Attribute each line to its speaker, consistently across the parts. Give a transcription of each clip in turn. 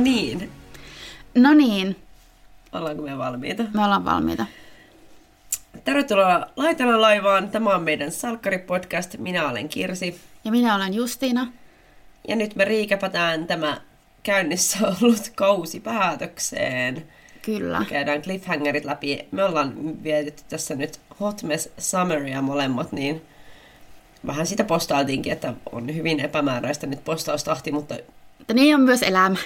Speaker 1: No niin,
Speaker 2: No niin,
Speaker 1: ollaanko me valmiita?
Speaker 2: me ollaan valmiita.
Speaker 1: Tervetuloa Laitella laivaan. Tämä on meidän Salkkari-podcast. Minä olen Kirsi.
Speaker 2: Ja minä olen Justiina.
Speaker 1: Ja nyt me riikäpätään tämä käynnissä ollut kausi päätökseen.
Speaker 2: Kyllä.
Speaker 1: Käydään cliffhangerit läpi. Me ollaan vietetty tässä nyt Hot Mess Summeria molemmat, niin vähän sitä postailtiinkin, että on hyvin epämääräistä nyt postaustahti, mutta
Speaker 2: Mutta niin on myös elämä.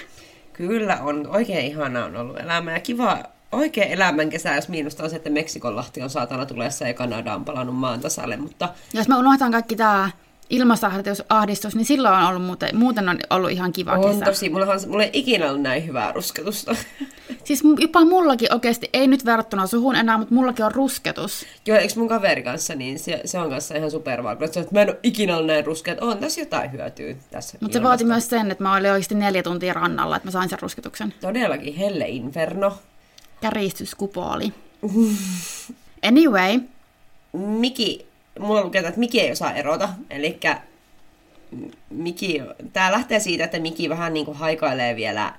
Speaker 1: Kyllä on. Oikein ihana on ollut elämä ja kiva oikein elämän kesä, jos miinusta on se, että Meksikonlahti on saatana tulessa ja Kanada on palannut maan tasalle, mutta
Speaker 2: Jos me unohtan kaikki tämä ilmastoahdistus, niin silloin on ollut muuten, muuten on ollut ihan kiva
Speaker 1: on
Speaker 2: kesä.
Speaker 1: tosi, mullahan, mulla ei ikinä ollut näin hyvää rusketusta.
Speaker 2: Siis jopa mullakin oikeasti, ei nyt verrattuna suhun enää, mutta mullakin on rusketus.
Speaker 1: Joo, eikö mun kaveri kanssa, niin se, se on kanssa ihan supervalko. Että mä en ole ikinä ollut näin ruskea, että on tässä jotain hyötyä tässä
Speaker 2: Mutta se vaati myös sen, että mä olin oikeasti neljä tuntia rannalla, että mä sain sen rusketuksen.
Speaker 1: Todellakin helle inferno.
Speaker 2: Kärjistyskupooli. Anyway,
Speaker 1: Miki, mulla lukee, että Miki ei osaa erota. Eli Miki, tää lähtee siitä, että Miki vähän niin kuin haikailee vielä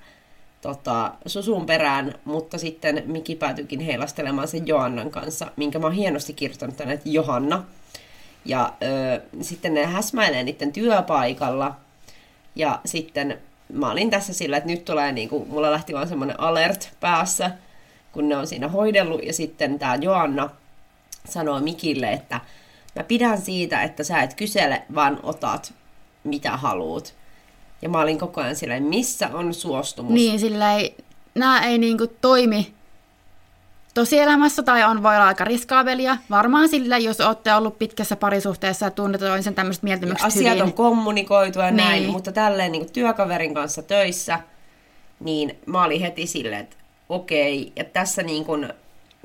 Speaker 1: tota, susun perään, mutta sitten Miki päätyykin heilastelemaan sen Johannan kanssa, minkä mä oon hienosti kirjoittanut tänne, että Johanna. Ja ö, sitten ne häsmäilee niiden työpaikalla. Ja sitten mä olin tässä sillä, että nyt tulee niin kuin, mulla lähti vaan semmoinen alert päässä, kun ne on siinä hoidellut. Ja sitten tämä Joanna sanoo Mikille, että mä pidän siitä, että sä et kysele, vaan otat mitä haluut. Ja mä olin koko ajan silleen, missä on suostumus?
Speaker 2: niin sillä ei, nämä ei niinku toimi tosielämässä tai on voi olla aika riskaabelia. Varmaan sillä, jos olette ollut pitkässä parisuhteessa ja tunnette toisen tämmöiset mieltymykset
Speaker 1: Asiat
Speaker 2: hyvin.
Speaker 1: on kommunikoitu ja näin,
Speaker 2: Niin.
Speaker 1: mutta tälleen niin työkaverin kanssa töissä, niin mä olin heti silleen, että okei, ja tässä niin kuin,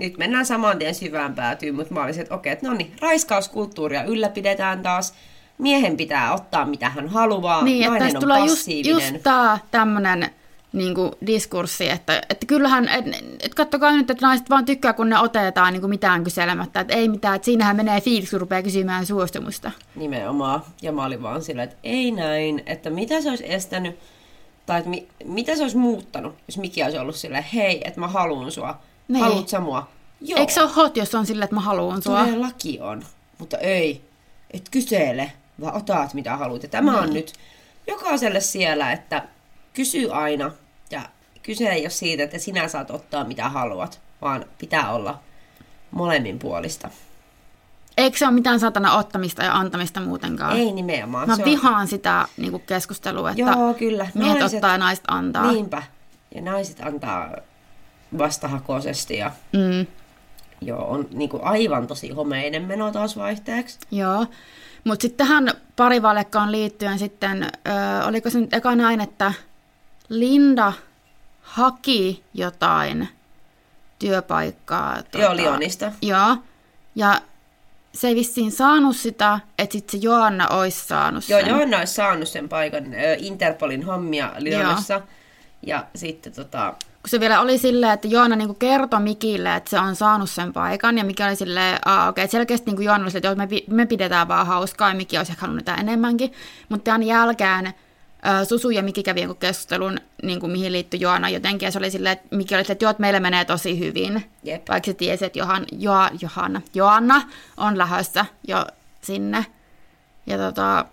Speaker 1: nyt mennään saman tien syvään päätyyn, mutta mä olin silleen, että okei, että no niin, raiskauskulttuuria ylläpidetään taas, miehen pitää ottaa mitä hän haluaa,
Speaker 2: Niin, että
Speaker 1: nainen
Speaker 2: tästä
Speaker 1: on
Speaker 2: tulee just,
Speaker 1: passiivinen.
Speaker 2: just tämä tämmöinen niinku, diskurssi, että, että kyllähän, et, et kattokaa nyt, että naiset vaan tykkää, kun ne otetaan niinku, mitään kyselemättä, että ei mitään, että siinähän menee fiiliksi, kun rupeaa kysymään suostumusta.
Speaker 1: Nimenomaan. Ja mä olin vaan silleen, että ei näin, että mitä se olisi estänyt, tai että mi- mitä se olisi muuttanut, jos Miki olisi ollut silleen, hei, että mä haluan sua.
Speaker 2: Niin.
Speaker 1: Haluat sä mua? Joo.
Speaker 2: Eikö se ole hot, jos on sillä, että mä haluan sua?
Speaker 1: Todellakin on. Mutta ei, et kysele, vaan otat mitä haluat. Ja tämä on nyt jokaiselle siellä, että kysy aina. Ja kyse ei ole siitä, että sinä saat ottaa mitä haluat, vaan pitää olla molemmin puolista.
Speaker 2: Eikö se ole mitään satana ottamista ja antamista muutenkaan?
Speaker 1: Ei nimenomaan.
Speaker 2: Mä
Speaker 1: se on-
Speaker 2: vihaan sitä niinku, keskustelua, että
Speaker 1: Joo, kyllä.
Speaker 2: miehet
Speaker 1: Naiset-
Speaker 2: ottaa ja naiset antaa.
Speaker 1: Niinpä. Ja naiset antaa vastahakoisesti ja
Speaker 2: Mm,
Speaker 1: joo, on niinku aivan tosi homeinen meno taas vaihteeksi.
Speaker 2: joo. Mutta sitten tähän parivalekkaan liittyen sitten, ö, oliko se nyt eka näin, että Linda haki jotain työpaikkaa.
Speaker 1: Joo, Lionista.
Speaker 2: Joo, ja se ei vissiin saanut sitä, että sitten se Joanna olisi saanut
Speaker 1: Joo,
Speaker 2: sen.
Speaker 1: Johanna olisi saanut sen paikan ö, Interpolin hommia Lyonassa. Ja sitten tota,
Speaker 2: kun se vielä oli silleen, että Joona niinku kertoi Mikille, että se on saanut sen paikan, ja Miki oli silleen, okei, okay. selkeästi niinku Joona oli silleen, että me, me pidetään vaan hauskaa, ja Miki olisi ehkä halunnut jotain enemmänkin, mutta tämän jälkeen Susu ja Miki kävi jonkun keskustelun, niinku, mihin liittyi Joana jotenkin, ja se oli silleen, että Miki oli silleen, että joo, että meille menee tosi hyvin,
Speaker 1: Jep.
Speaker 2: vaikka se tiesi, että Johan, jo, Johanna, Joanna on lähdössä jo sinne, ja tota,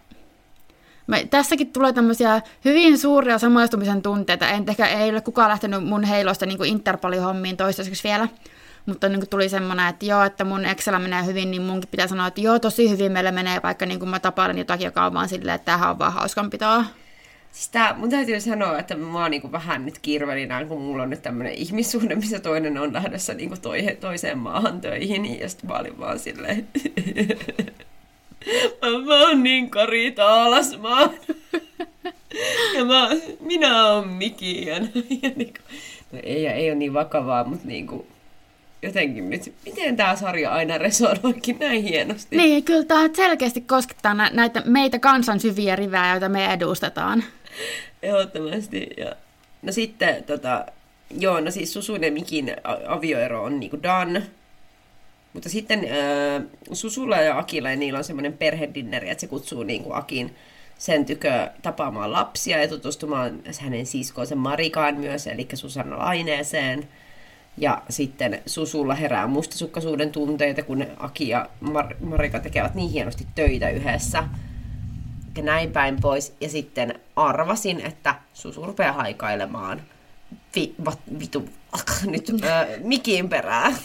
Speaker 2: me, tässäkin tulee tämmöisiä hyvin suuria samaistumisen tunteita. En ehkä ei ole kukaan lähtenyt mun heilosta niin Interpolin hommiin toistaiseksi vielä. Mutta niin kuin tuli semmoinen, että joo, että mun Excel menee hyvin, niin munkin pitää sanoa, että joo, tosi hyvin meillä menee, vaikka niin kuin mä tapailen jotakin, joka on vaan silleen, että tämähän on vaan hauskanpitoa.
Speaker 1: siis tää, mun täytyy sanoa, että mä oon niinku vähän nyt kirvelinään, kun mulla on nyt tämmönen ihmissuhde, missä toinen on lähdössä niinku toi, toiseen maahan töihin. Ja sitten mä olin vaan silleen, mä, oon niin Kari Taalasmaa. ja mä, minä oon Miki. Ja, ja niinku, no ei, ja ei ole niin vakavaa, mutta niinku, jotenkin nyt, miten tämä sarja aina resonoikin näin hienosti.
Speaker 2: Niin, kyllä tämä selkeästi koskettaa nä- näitä meitä kansan syviä rivejä, joita me edustetaan.
Speaker 1: Ehdottomasti. Ja... No sitten, tota, joo, no siis Susun ja Mikin avioero on niinku done. Mutta sitten äh, Susulla ja Akilla, ja niillä on semmoinen perhedinneri, että se kutsuu niinku Akin sen tykö tapaamaan lapsia ja tutustumaan hänen siskoonsa Marikaan myös, eli Susanna Laineeseen. Ja sitten Susulla herää mustasukkaisuuden tunteita, kun Aki ja Mar- Marika tekevät niin hienosti töitä yhdessä. Ja näin päin pois. Ja sitten arvasin, että Susu rupeaa haikailemaan vi- va- vitu, nyt äh, mikin perään.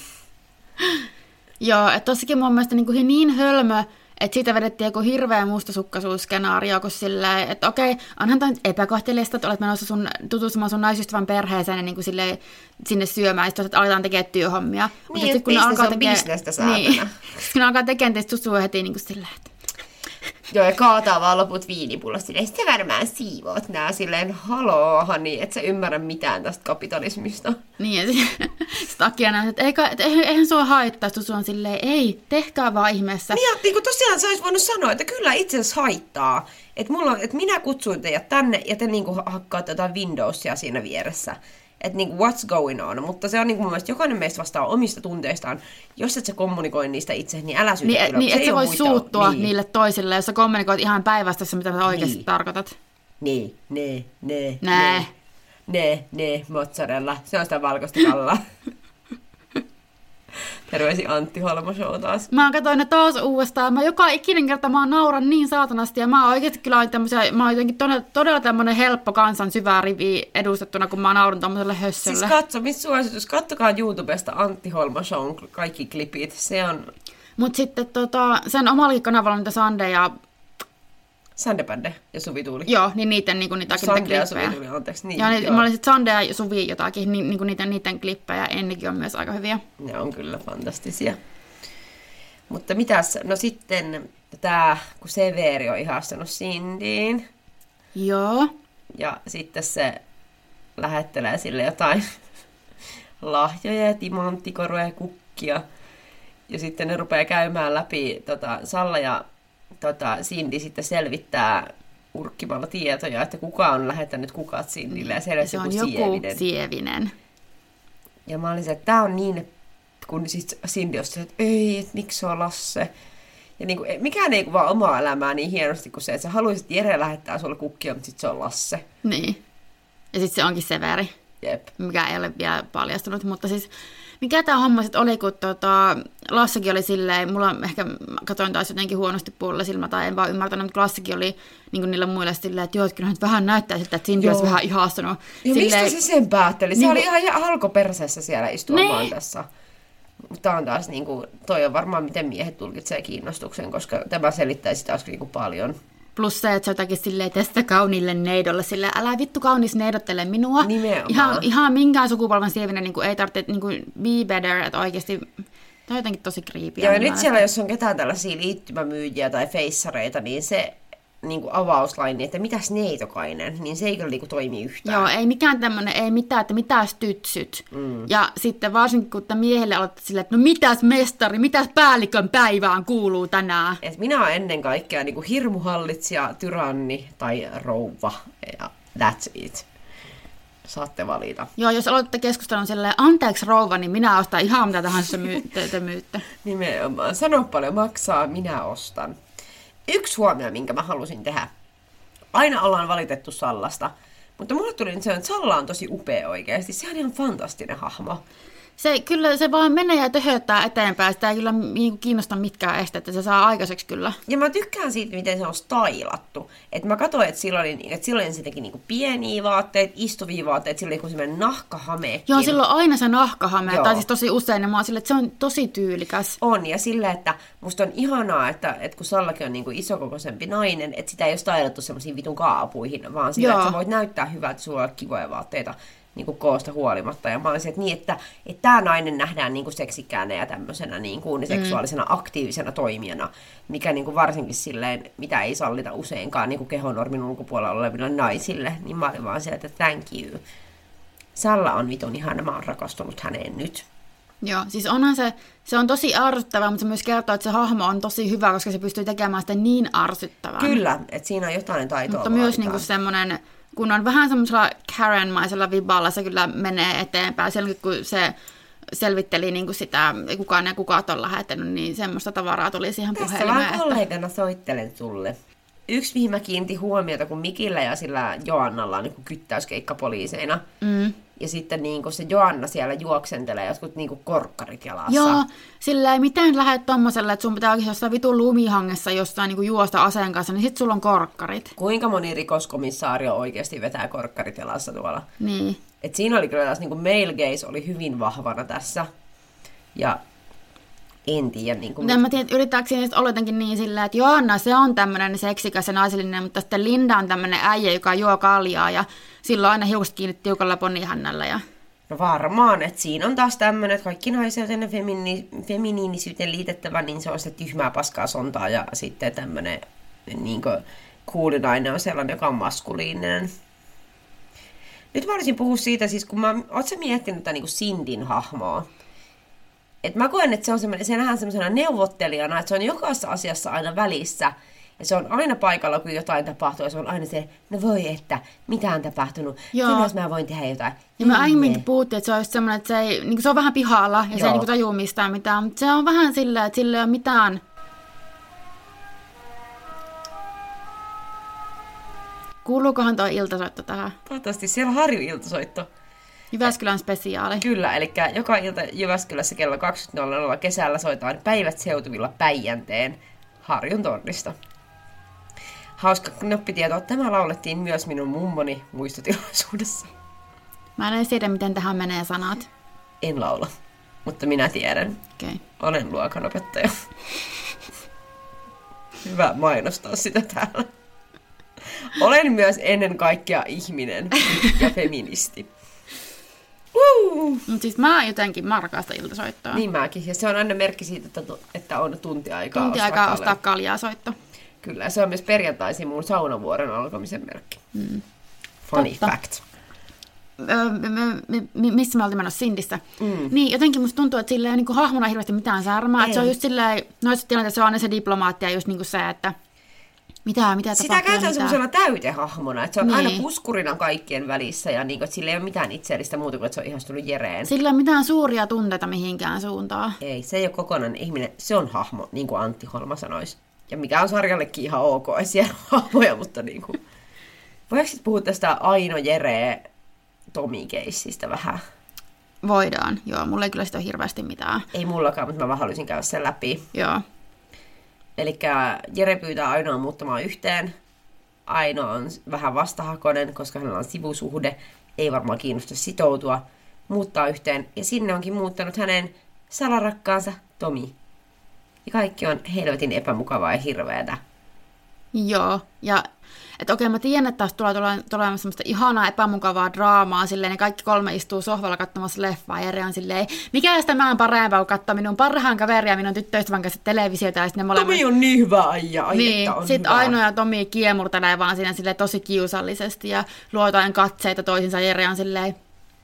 Speaker 2: Joo, että tossakin mun mielestä niin, niin hölmö, että siitä vedettiin joku hirveä mustasukkaisuusskenaario, kun silleen, että okei, onhan tämä nyt epäkohteliasta, että olet menossa sun, tutustumaan sun naisystävän perheeseen ja niin kuin silleen, sinne syömään, ja sitten aletaan tekemään työhommia.
Speaker 1: Niin, että
Speaker 2: kun ne
Speaker 1: business on
Speaker 2: tekee-
Speaker 1: bisnestä, saatana.
Speaker 2: niin, kun ne alkaa tekemään, niin susuu heti niin kuin silleen, että
Speaker 1: Joo, ja kaataa vaan loput viinipullosta silleen, sitten varmaan siivoot nää silleen, haloo, hani, et sä ymmärrä mitään tästä kapitalismista.
Speaker 2: Niin, ja sitten Akia näin, että eikä, et eihän sua haittaa, Susu on silleen, ei, tehkää vaan ihmeessä.
Speaker 1: Niin, ja niin kuin tosiaan sä olisit voinut sanoa, että kyllä itse asiassa haittaa. Että, mulla, että minä kutsuin teidät tänne ja te niin kuin hakkaatte jotain Windowsia siinä vieressä. Että niin what's going on. Mutta se on niin kuin mun mielestä jokainen meistä vastaa omista tunteistaan. Jos et sä kommunikoi niistä itse, niin älä syytä
Speaker 2: Niin,
Speaker 1: kyllä.
Speaker 2: niin
Speaker 1: Se ei
Speaker 2: sä voi suuttua
Speaker 1: niin.
Speaker 2: niille toisille, jos sä kommunikoit ihan päivästä, mitä sä oikeasti
Speaker 1: Niin.
Speaker 2: tarkoitat.
Speaker 1: Niin, ne, ne, ne, ne, ne, mozzarella. Se on sitä valkoista kallaa. Terveisi Antti Holmo Show taas.
Speaker 2: Mä katsoin ne taas uudestaan. Mä joka ikinen kerta mä nauran niin saatanasti ja mä oon oikeasti kyllä olen tämmösiä, mä oon jotenkin todella, todella tämmönen helppo kansan syvä rivi edustettuna, kun mä naurun tommoselle hössölle.
Speaker 1: Siis katso, missä suositus, kattokaa YouTubesta Antti Holmo Shown kaikki klipit. Se on
Speaker 2: Mut sitten tota, sen omalla kanavalla niitä Sande ja,
Speaker 1: Sandebande ja Suvi Tuuli.
Speaker 2: joo, niin niiden niinku niitä
Speaker 1: Sande ja Suvi
Speaker 2: klippejä.
Speaker 1: Tuuli, anteeksi. Niin,
Speaker 2: Ja niin,
Speaker 1: joo.
Speaker 2: mä olin Sande ja Suvi jotakin, niin, niin kuin niiden, niiden klippejä ennenkin on myös aika hyviä.
Speaker 1: Ne on kyllä fantastisia. Mutta mitäs, no sitten tämä, kun Severi on ihastanut Sindin,
Speaker 2: Joo.
Speaker 1: ja sitten se lähettelee sille jotain lahjoja ja timanttikoruja ja kukkia. Ja sitten ne rupeaa käymään läpi, tota, Salla ja tota, Cindy sitten selvittää urkkimalla tietoja, että kuka on lähettänyt kukat Cindylle, ja siellä
Speaker 2: Se on joku
Speaker 1: sievinen.
Speaker 2: sievinen.
Speaker 1: Ja mä olin se, että tää on niin, kun sit Cindy on se, että ei, että miksi se on Lasse. Ja niin kuin, mikään ei kuvaa omaa elämää niin hienosti kuin se, että sä haluaisit, Jere lähettää sulle kukkia, mutta sit se on Lasse.
Speaker 2: Niin. Ja sitten se onkin Severi.
Speaker 1: Jep.
Speaker 2: mikä ei ole vielä paljastunut, mutta siis mikä tämä homma sitten oli, kun tota, Lassakin oli silleen, mulla ehkä mä katsoin taas jotenkin huonosti puolella silmä tai en vaan ymmärtänyt, mutta Lassakin oli niin niillä muille silleen, että joo, että kyllä nyt vähän näyttää siltä, että Cindy olisi vähän ihastunut.
Speaker 1: Ja mistä se sen päätteli? Se
Speaker 2: Niin
Speaker 1: oli ihan halkoperseessä siellä istua
Speaker 2: Niin.
Speaker 1: vaan tässä. Tämä on taas niin kuin, toi on varmaan miten miehet tulkitsee kiinnostuksen, koska tämä selittäisi taas niin kuin paljon.
Speaker 2: Plus se, että se jotakin silleen tästä kauniille neidolle, sille älä vittu kaunis neidottele minua.
Speaker 1: Nimenomaan.
Speaker 2: Ihan, ihan minkään sukupolven sievinen niin kuin ei tarvitse niin kuin be better, että oikeasti tämä on jotenkin tosi creepy.
Speaker 1: Ja nyt siellä, jos on ketään tällaisia liittymämyyjiä tai feissareita, niin se niin kuin avauslaini, että mitäs neitokainen, niin se ei kyllä niin kuin toimi yhtään.
Speaker 2: Joo, ei mikään tämmöinen, ei mitään, että mitäs tytsyt. Mm. Ja sitten varsinkin kun miehelle aloittaa silleen, että no mitäs mestari, mitäs päällikön päivään kuuluu tänään.
Speaker 1: Et minä olen ennen kaikkea niin kuin hirmuhallitsija, tyranni tai rouva. Ja that's it. Saatte valita.
Speaker 2: Joo, jos aloitatte keskustelun silleen, anteeksi rouva, niin minä ostan ihan mitä tahansa myy- te myytte.
Speaker 1: Nimenomaan. Sano paljon maksaa, minä ostan. Yksi huomio, minkä mä halusin tehdä. Aina ollaan valitettu Sallasta. Mutta mulle tuli nyt se, että Salla on tosi upea oikeasti. Se on ihan fantastinen hahmo.
Speaker 2: Se kyllä, se vaan menee ja töhöttää eteenpäin. Sitä ei kyllä niinku kiinnosta mitkään esteet, että se saa aikaiseksi kyllä.
Speaker 1: Ja mä tykkään siitä, miten se on stylattu. Että mä katsoin, että sillä oli, että sillä oli ensinnäkin niinku pieniä vaatteita, istuvia vaatteita, sillä oli joku semmoinen nahkahame.
Speaker 2: Joo, silloin on aina se nahkahame,
Speaker 1: Joo.
Speaker 2: tai siis tosi usein, ja mä oon silleen, että se on tosi tyylikäs.
Speaker 1: On, ja sillä, että musta on ihanaa, että, että kun Sallakin on niin kuin isokokoisempi nainen, että sitä ei ole stylattu semmoisiin vitun kaapuihin, vaan sillä,
Speaker 2: Joo.
Speaker 1: että sä voit näyttää hyvältä, että sulla on kivoja vaatteita niin kuin koosta huolimatta. Ja mä olisin, että niin, että, että tämä nainen nähdään niin kuin seksikkäänä ja tämmöisenä niin kuin seksuaalisena aktiivisena toimijana, mikä niin kuin varsinkin silleen, mitä ei sallita useinkaan niin kuin kehonormin ulkopuolella oleville naisille, niin mä olin vaan sieltä, että thank you. Salla on vitun ihana, mä oon rakastunut häneen nyt.
Speaker 2: Joo, siis onhan se, se on tosi ärsyttävää, mutta se myös kertoo, että se hahmo on tosi hyvä, koska se pystyy tekemään sitä niin ärsyttävää.
Speaker 1: Kyllä, että siinä on jotain taitoa
Speaker 2: Mutta myös niinku semmoinen, kun on vähän semmoisella Karen-maisella viballa, se kyllä menee eteenpäin. Silloin kun se selvitteli niinku sitä, kukaan ja kukaan on lähettänyt, niin semmoista tavaraa tuli siihen
Speaker 1: Tässä
Speaker 2: puhelimeen.
Speaker 1: vaan kollegana soittelen sulle. yksi, mihin mä kiinnitin huomiota, kun Mikillä ja sillä Joannalla on niin kyttäyskeikka poliiseina.
Speaker 2: Mm.
Speaker 1: Ja sitten niin kuin se Joanna siellä juoksentelee jotkut niin kuin korkkarit jalassa.
Speaker 2: Joo, sillä ei mitään lähde tommoselle, että sun pitää oikein jossain vitun lumihangessa jossain niin juosta aseen kanssa, niin sit sulla on korkkarit.
Speaker 1: Kuinka moni rikoskomissaario oikeasti vetää korkkarit jalassa tuolla?
Speaker 2: Niin.
Speaker 1: Et siinä oli kyllä taas niin kuin male gaze oli hyvin vahvana tässä. Ja en tiedä. Niin kuin...
Speaker 2: Mutta mä tiedä, yrittääkö siinä olla jotenkin niin silleen, että Joanna se on tämmöinen seksikäs ja naisellinen, mutta sitten Linda on tämmöinen äijä, joka juo kaljaa ja silloin aina hiukset kiinni tiukalla ponihännällä. Ja...
Speaker 1: No varmaan, että siinä on taas tämmöinen, että kaikki naiseuteen femini- feminiinisyyteen liitettävä, niin se on se tyhmää paskaa sontaa ja sitten tämmöinen niin kuuli nainen on sellainen, joka on maskuliininen. Nyt mä olisin puhua siitä, siis kun mä, oot sä miettinyt tätä niin Sindin hahmoa? Et mä koen, että se on semmoinen, se nähdään semmoisena neuvottelijana, että se on jokaisessa asiassa aina välissä. Ja se on aina paikalla, kun jotain tapahtuu, ja se on aina se, no voi että, mitä on tapahtunut, Joo. jos mä voin tehdä jotain.
Speaker 2: Ja me aiemminkin puhuttiin, että se olisi semmoinen, että se, ei, niin se on vähän pihalla, ja Joo. se ei niin tajua mistään mitään, mutta se on vähän silleen, että sillä ei ole mitään... Kuuluukohan tuo iltasoitto tähän?
Speaker 1: Toivottavasti siellä on Harju iltasoitto.
Speaker 2: Jyväskylän spesiaali.
Speaker 1: Kyllä, eli joka ilta Jyväskylässä kello 20.00 kesällä soitaan päivät seutuvilla Päijänteen Harjun tornista. Hauska knoppitieto, tämä laulettiin myös minun mummoni muistotilaisuudessa.
Speaker 2: Mä en edes tiedä, miten tähän menee sanat.
Speaker 1: En laula, mutta minä tiedän.
Speaker 2: Okay.
Speaker 1: Olen luokanopettaja. Hyvä mainostaa sitä täällä. Olen myös ennen kaikkea ihminen ja feministi.
Speaker 2: Mutta siis mä jotenkin, mä rakastan iltasoittoa.
Speaker 1: Niin mäkin. Ja se on aina merkki siitä, että, että on tunti aikaa
Speaker 2: tunti ostaa, aikaa ostaa kaljaa soitto.
Speaker 1: Kyllä, se on myös perjantaisin mun saunavuoren alkamisen merkki. Mm. Funny Totta. fact.
Speaker 2: Öö, me, me, me, missä me oltiin menossa Sindissä. Mm. Niin, jotenkin musta tuntuu, että sillä ei niin hahmona hirveästi mitään särmää. Että se on just silleen, noissa tilanteissa on se diplomaattia just niin kuin se, että mitä, mitä
Speaker 1: Sitä käytetään semmoisena täytehahmona, että se on niin. aina puskurina kaikkien välissä ja niin kuin, että sillä ei ole mitään itseellistä muuta kuin, että se on ihastunut Jereen.
Speaker 2: Sillä ei ole mitään suuria tunteita mihinkään suuntaan.
Speaker 1: Ei, se ei ole kokonainen ihminen, se on hahmo, niin kuin Antti Holma sanoisi. Ja mikä on sarjallekin ihan ok, ei siellä hahmoja, mutta niin kuin... Voiko sitten puhua tästä Aino Jere Tomi vähän?
Speaker 2: Voidaan, joo. Mulla ei kyllä sitä ole hirveästi mitään.
Speaker 1: Ei mullakaan, mutta mä vaan haluaisin käydä sen läpi.
Speaker 2: Joo.
Speaker 1: Eli Jere pyytää Ainoa muuttamaan yhteen. Aino on vähän vastahakoinen, koska hänellä on sivusuhde. Ei varmaan kiinnosta sitoutua. Muuttaa yhteen. Ja sinne onkin muuttanut hänen salarakkaansa Tomi. Ja kaikki on helvetin epämukavaa ja hirveätä.
Speaker 2: Joo, ja että okei, mä tiedän, että taas tulee tulemaan semmoista ihanaa epämukavaa draamaa, silleen ne kaikki kolme istuu sohvalla katsomassa leffaa, ja Jere on silleen, mikä sitä mä oon parempaa kuin katsoa minun parhaan kaveria ja minun tyttöystävän kanssa televisiota, ja sitten molemmat...
Speaker 1: Tomi on niin hyvä äijä,
Speaker 2: niin,
Speaker 1: on
Speaker 2: sit Aino ja Tomi kiemurtelee vaan siinä silleen tosi kiusallisesti, ja luo jotain katseita toisinsa, Jere on silleen,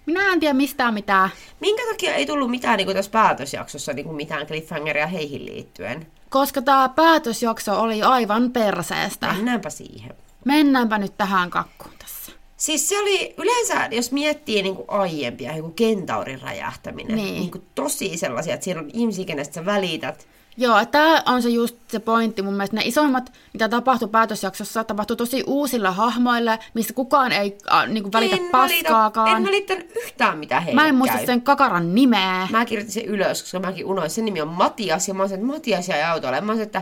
Speaker 2: minä en tiedä mistään mitään.
Speaker 1: Minkä takia ei tullut mitään niin kuin tässä päätösjaksossa niin kuin mitään cliffhangeria heihin liittyen?
Speaker 2: Koska tämä päätösjakso oli aivan perseestä.
Speaker 1: Mennäänpä siihen.
Speaker 2: Mennäänpä nyt tähän kakkuun tässä.
Speaker 1: Siis se oli yleensä, jos miettii niin kuin aiempia, joku kentaurin räjähtäminen, niin. Niin kuin tosi sellaisia, että siinä on ihmisiä, kenestä sä välität.
Speaker 2: Joo, tämä on se just se pointti mun mielestä. Ne isoimmat, mitä tapahtui päätösjaksossa, tapahtui tosi uusilla hahmoilla, missä kukaan ei äh, niinku välitä en paskaakaan.
Speaker 1: Välitä, en välittänyt yhtään, mitä he
Speaker 2: Mä en muista käy. sen kakaran nimeä.
Speaker 1: Mä kirjoitin sen ylös, koska mäkin unoin. Sen nimi on Matias, ja mä oon että Matias jäi autolle. Mä oon että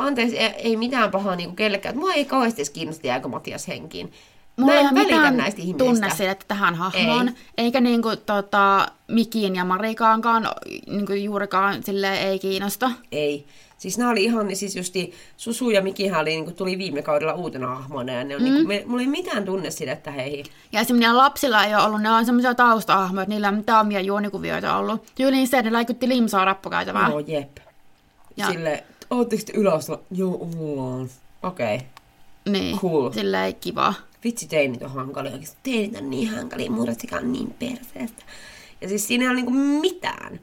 Speaker 1: anteeksi, ei, ei mitään pahaa niinku kellekään. Mua ei kauheasti edes kiinnosta, jääkö Matias henkiin.
Speaker 2: Mulla ei ole mitään näistä tunne siitä, että tähän hahmoon, ei. eikä niinku, tota, Mikiin ja Marikaankaan niinku, juurikaan sille ei kiinnosta.
Speaker 1: Ei. Siis nämä oli ihan, siis justi Susu ja Mikihän oli, niin tuli viime kaudella uutena hahmona, ja ne on, mm. niin kuin, me, mulla ei mitään tunne että heihin.
Speaker 2: Ja esimerkiksi lapsilla ei ole ollut, ne on semmoisia taustahahmoja, että niillä on mitään omia juonikuvioita ollut. Tyyliin se, että ne läikutti limsaa rappukäytävää.
Speaker 1: Joo, jep. Ja. Sille, ootteko te yläosalla? Joo, ollaan. Okei. Okay.
Speaker 2: Niin, cool. silleen kiva
Speaker 1: vitsi teinit on hankalia, oikeasti teinit on niin hankalia, murrosikaan niin perseestä. Ja siis siinä ei ole niinku mitään.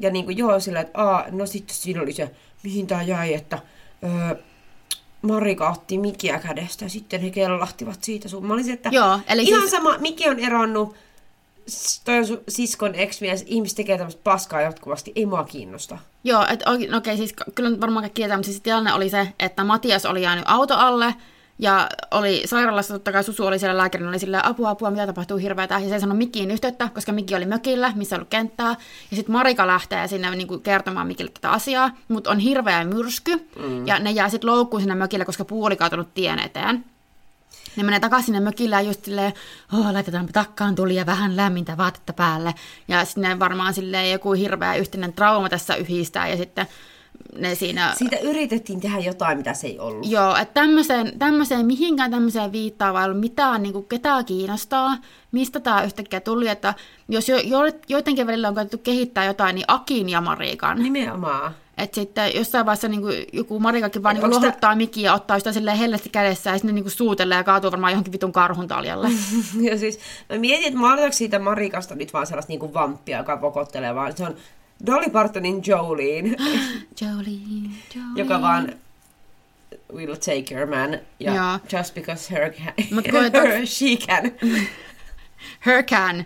Speaker 1: Ja niinku joo sillä, että aa, no sitten siinä oli se, mihin tää jäi, että öö, Marika otti Mikiä kädestä ja sitten he kellahtivat siitä sun. Mä olisin, että
Speaker 2: joo, eli
Speaker 1: ihan
Speaker 2: siis...
Speaker 1: sama, Miki on eronnut, toi on sun siskon ex-mies, ihmiset tekee tämmöistä paskaa jatkuvasti, ei mua kiinnosta.
Speaker 2: Joo, että okei, no okei, siis kyllä varmaan kaikki tietää, mutta siis tilanne oli se, että Matias oli jäänyt auto alle, ja oli sairaalassa, totta kai Susu oli siellä lääkärin, oli silleen, apua, apua, mitä tapahtuu hirveätä. Ja se ei sanonut Mikkiin yhteyttä, koska Mikki oli mökillä, missä ollut kenttää. Ja sitten Marika lähtee sinne niin kuin, kertomaan Mikille tätä asiaa, mutta on hirveä myrsky. Mm. Ja ne jää sitten loukkuun sinne mökille, koska puu oli kaatunut tien eteen. Ne menee takaisin sinne mökille ja just silleen, oh, laitetaanpa takkaan tuli ja vähän lämmintä vaatetta päälle. Ja sitten ne varmaan silleen joku hirveä yhteinen trauma tässä yhdistää ja sitten ne siinä...
Speaker 1: Siitä yritettiin tehdä jotain, mitä se ei ollut.
Speaker 2: Joo, että tämmöiseen, tämmöiseen, mihinkään tämmöiseen viittaa vai ollut mitään niin kuin ketään kiinnostaa, mistä tämä yhtäkkiä tuli, että jos jo, jo, joidenkin välillä on koetettu kehittää jotain, niin Akin ja Marikan.
Speaker 1: Nimenomaan.
Speaker 2: Että sitten jossain vaiheessa niin kuin, joku Marikakin vaan niin
Speaker 1: Onks tää-
Speaker 2: lohuttaa Mikiä ja ottaa sitä silleen hellästi kädessä ja sitten niin kuin suutelee ja kaatuu varmaan johonkin vitun karhun taljalle.
Speaker 1: Ja siis mä mietin, että maalitaanko siitä Marikasta nyt vaan sellaista niinku vamppia, joka vokottelee, vaan se on Dolly Partonin Jolene,
Speaker 2: Jolie, Jolie.
Speaker 1: joka vaan will take your man. Ja
Speaker 2: Joo.
Speaker 1: just because her can,
Speaker 2: Mut
Speaker 1: her, she can.
Speaker 2: Her can.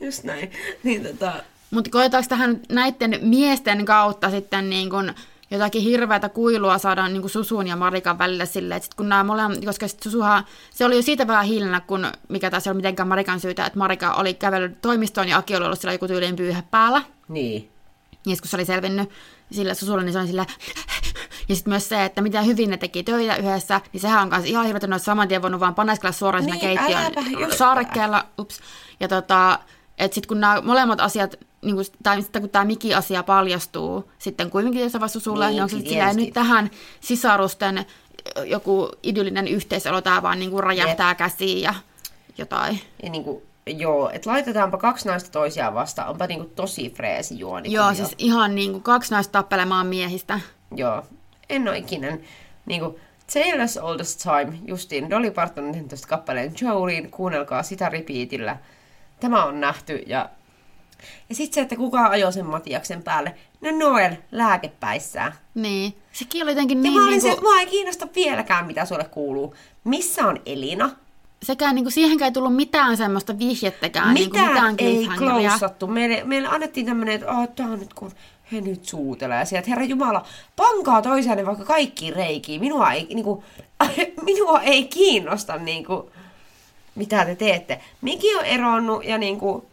Speaker 1: Just näin. Niin tota,
Speaker 2: Mutta koetaanko tähän näiden miesten kautta sitten niin kun jotakin hirveätä kuilua saadaan niin Susun ja Marikan välillä silleen, että sit kun nämä molemmat, koska sit Susuhan, se oli jo siitä vähän hiljana, kun mikä taas ei ole mitenkään Marikan syytä, että Marika oli kävellyt toimistoon ja Aki oli ollut siellä joku tyyliin pyyhä päällä.
Speaker 1: niin.
Speaker 2: Ja sit kun se oli selvinnyt sillä Susulla, niin se oli sillä... Ja sitten myös se, että miten hyvin ne teki töitä yhdessä, niin sehän on kanssa ihan hirveätä, että saman tien voinut vaan paneskella suoraan
Speaker 1: Niin,
Speaker 2: siinä keittiön saarekkeella. Ups. Ja tota, että sitten kun nämä molemmat asiat, niin kun, tai sitten kun tämä Miki-asia paljastuu sitten kuitenkin jossain vaiheessa sulle, niin,
Speaker 1: Niin,
Speaker 2: niin onko se nyt tähän sisarusten joku idyllinen yhteiselo, tämä vaan niin kuin räjähtää käsiin ja jotain.
Speaker 1: Ja niinku, joo, että laitetaanpa kaksi naista toisiaan vastaan. Onpa niinku tosi freesi juoni.
Speaker 2: Joo, siis ihan niin kuin kaksi naista tappelemaan miehistä.
Speaker 1: Joo, en ole ikinä. Niinku, Taylor's Oldest Time, justiin Dolly Parton on tuosta kappaleen Jolene, kuunnelkaa sitä repeatillä. Tämä on nähty ja... Ja sitten se, että kuka ajoi sen Matiaksen päälle. No Noel, lääkepäissään.
Speaker 2: Niin. Sekin oli jotenkin
Speaker 1: Ja
Speaker 2: niin...
Speaker 1: mä olin
Speaker 2: niin
Speaker 1: se,
Speaker 2: kuin...
Speaker 1: että mua ei kiinnosta vieläkään, mitä sulle kuuluu. Missä on Elina?
Speaker 2: sekään niin kuin, siihenkään ei tullut mitään semmoista vihjettäkään, niin kuin,
Speaker 1: Mitään
Speaker 2: mitään
Speaker 1: ei klousattu. Meille, meille annettiin tämmöinen, että oh, tää on nyt kun he nyt suutelee. Ja sieltä, herra Jumala, pankaa toisiaan vaikka kaikki reikiin. Minua ei, niinku, minua ei kiinnosta, niinku, mitä te teette. Miki on eronnut ja niinku,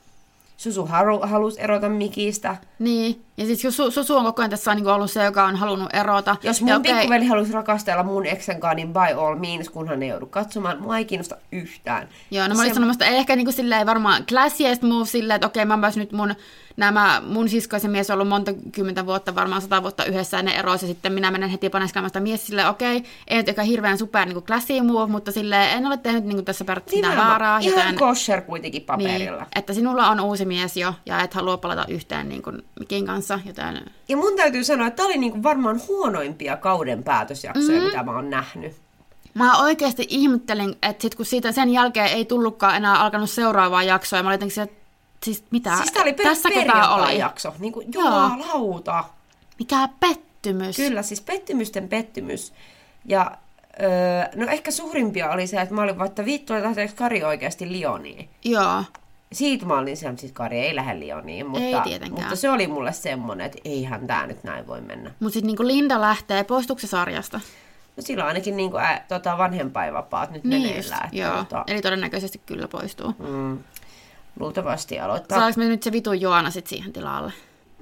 Speaker 1: Susu halu, halusi erota Mikistä.
Speaker 2: Niin, ja siis Susu, Susu on koko ajan tässä niin kuin ollut se, joka on halunnut erota.
Speaker 1: Jos
Speaker 2: ja
Speaker 1: mun
Speaker 2: okei,
Speaker 1: pikkuveli halusi rakastella mun eksen kanssa, niin by all means, kunhan ei joudu katsomaan. Mua ei kiinnosta yhtään.
Speaker 2: Joo, no mä olin
Speaker 1: Se-
Speaker 2: sanomassa, että ehkä niinku silleen varmaan classiest move silleen, että okei, mä myös nyt mun, nämä, mun siskoisen mies on ollut monta kymmentä vuotta, varmaan sata vuotta yhdessä, ja ne erosi, ja sitten minä menen heti paneskelemaan sitä mies silleen, okei, ei nyt eikä hirveän super niinku classy move, mutta silleen en ole tehnyt niinku tässä periaatteessa mitään väärää,
Speaker 1: Ihan
Speaker 2: joten,
Speaker 1: kosher kuitenkin paperilla.
Speaker 2: niin, että sinulla on uusi mies jo, ja et halua palata yhteen niin kuin Mikin kanssa, joten
Speaker 1: Ja mun täytyy sanoa, että tämä oli niinku varmaan huonoimpia kauden päätösjaksoja, mm-hmm. mitä mä oon nähnyt.
Speaker 2: Mä oikeasti ihmettelin, että sit kun siitä sen jälkeen ei tullutkaan enää alkanut seuraavaa jaksoa, ja mä olin jotenkin että siis mitä,
Speaker 1: Siis tää oli per-
Speaker 2: tässäkö tää oli?
Speaker 1: perjantai-jakso. Niinku,
Speaker 2: Joo.
Speaker 1: jumalauta.
Speaker 2: Mikä pettymys.
Speaker 1: Kyllä, siis pettymysten pettymys. Ja öö, no ehkä suurimpia oli se, että mä olin vaikka vittu, että Kari oikeasti Lioniin.
Speaker 2: Joo.
Speaker 1: Siitä mä olin se, että siis Kari ei lähde Lioniin, mutta,
Speaker 2: tietenkään.
Speaker 1: mutta se oli mulle semmonen, että eihän tää nyt näin voi mennä.
Speaker 2: Mutta sitten niinku Linda lähtee, poistuuko se sarjasta?
Speaker 1: No silloin ainakin niinku, ä, tota, vanhempainvapaat nyt
Speaker 2: Niin
Speaker 1: meneillään.
Speaker 2: just,
Speaker 1: että
Speaker 2: joo.
Speaker 1: Tota,
Speaker 2: Eli todennäköisesti kyllä poistuu.
Speaker 1: mm, luultavasti aloittaa.
Speaker 2: Saadaanko me nyt se vitun Joana sit siihen tilalle?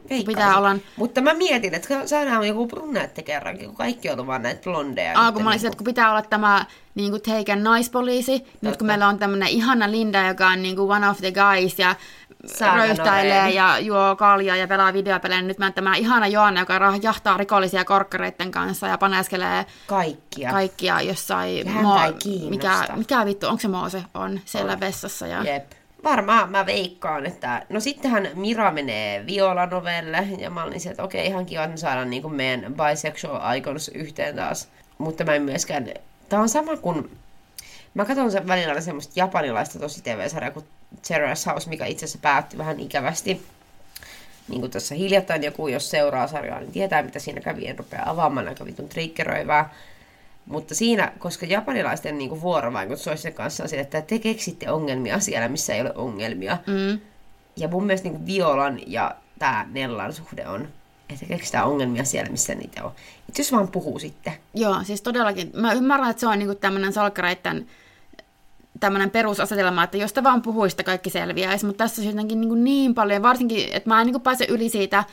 Speaker 1: Veikkaisin.
Speaker 2: pitää olla-
Speaker 1: Mutta mä mietin, että saadaan joku brunette kerrankin, kun kaikki on vaan näitä blondeja.
Speaker 2: Kun mä olin
Speaker 1: niinku-
Speaker 2: että kun pitää olla tämä niin kuin Taken naispoliisi, nyt kun
Speaker 1: Totta.
Speaker 2: meillä on tämmöinen ihana Linda, joka on niin kuin one of the guys ja
Speaker 1: Saarna
Speaker 2: röyhtäilee ja juo kaljaa ja pelaa videopelejä, niin nyt mä tämä ihana Joanna, joka jahtaa rikollisia korkkareiden kanssa ja paneskelee
Speaker 1: Kaikkia.
Speaker 2: kaikkia jossain...
Speaker 1: Ja ei kiinnosta.
Speaker 2: mikä, mikä vittu, onko se Moose? On siellä vessassa. Ja...
Speaker 1: Jep. Varmaan mä veikkaan, että... No sittenhän Mira menee Viola-novelle, ja mä olin että okei, ihan kiva, että me saadaan niinku meidän bisexual icons yhteen taas. Mutta mä en myöskään... Tää on sama kuin... Mä katson sen välillä semmoista japanilaista tosi TV-sarjaa kuin Terrace House, mikä itse asiassa päättyi vähän ikävästi. Niin kuin tässä hiljattain joku, jos seuraa sarjaa, niin tietää, mitä siinä kävi. En rupea avaamaan aika vitun triggeröivää. Mutta siinä, koska japanilaisten niin vuorovaikutus toisten kanssa on sille, että te keksitte ongelmia siellä, missä ei ole ongelmia.
Speaker 2: Mm.
Speaker 1: Ja mun mielestä niin Violan ja tämä Nellan suhde on, että keksitään ongelmia siellä, missä niitä on. Et jos vaan puhuu sitten.
Speaker 2: Joo, siis todellakin. Mä ymmärrän, että se on niinku tämmöinen salkkareitten tämmöinen perusasetelma, että jos te vaan puhuista, kaikki selviäisi, mutta tässä on jotenkin niin, niin paljon, varsinkin, että mä en niin pääse yli siitä,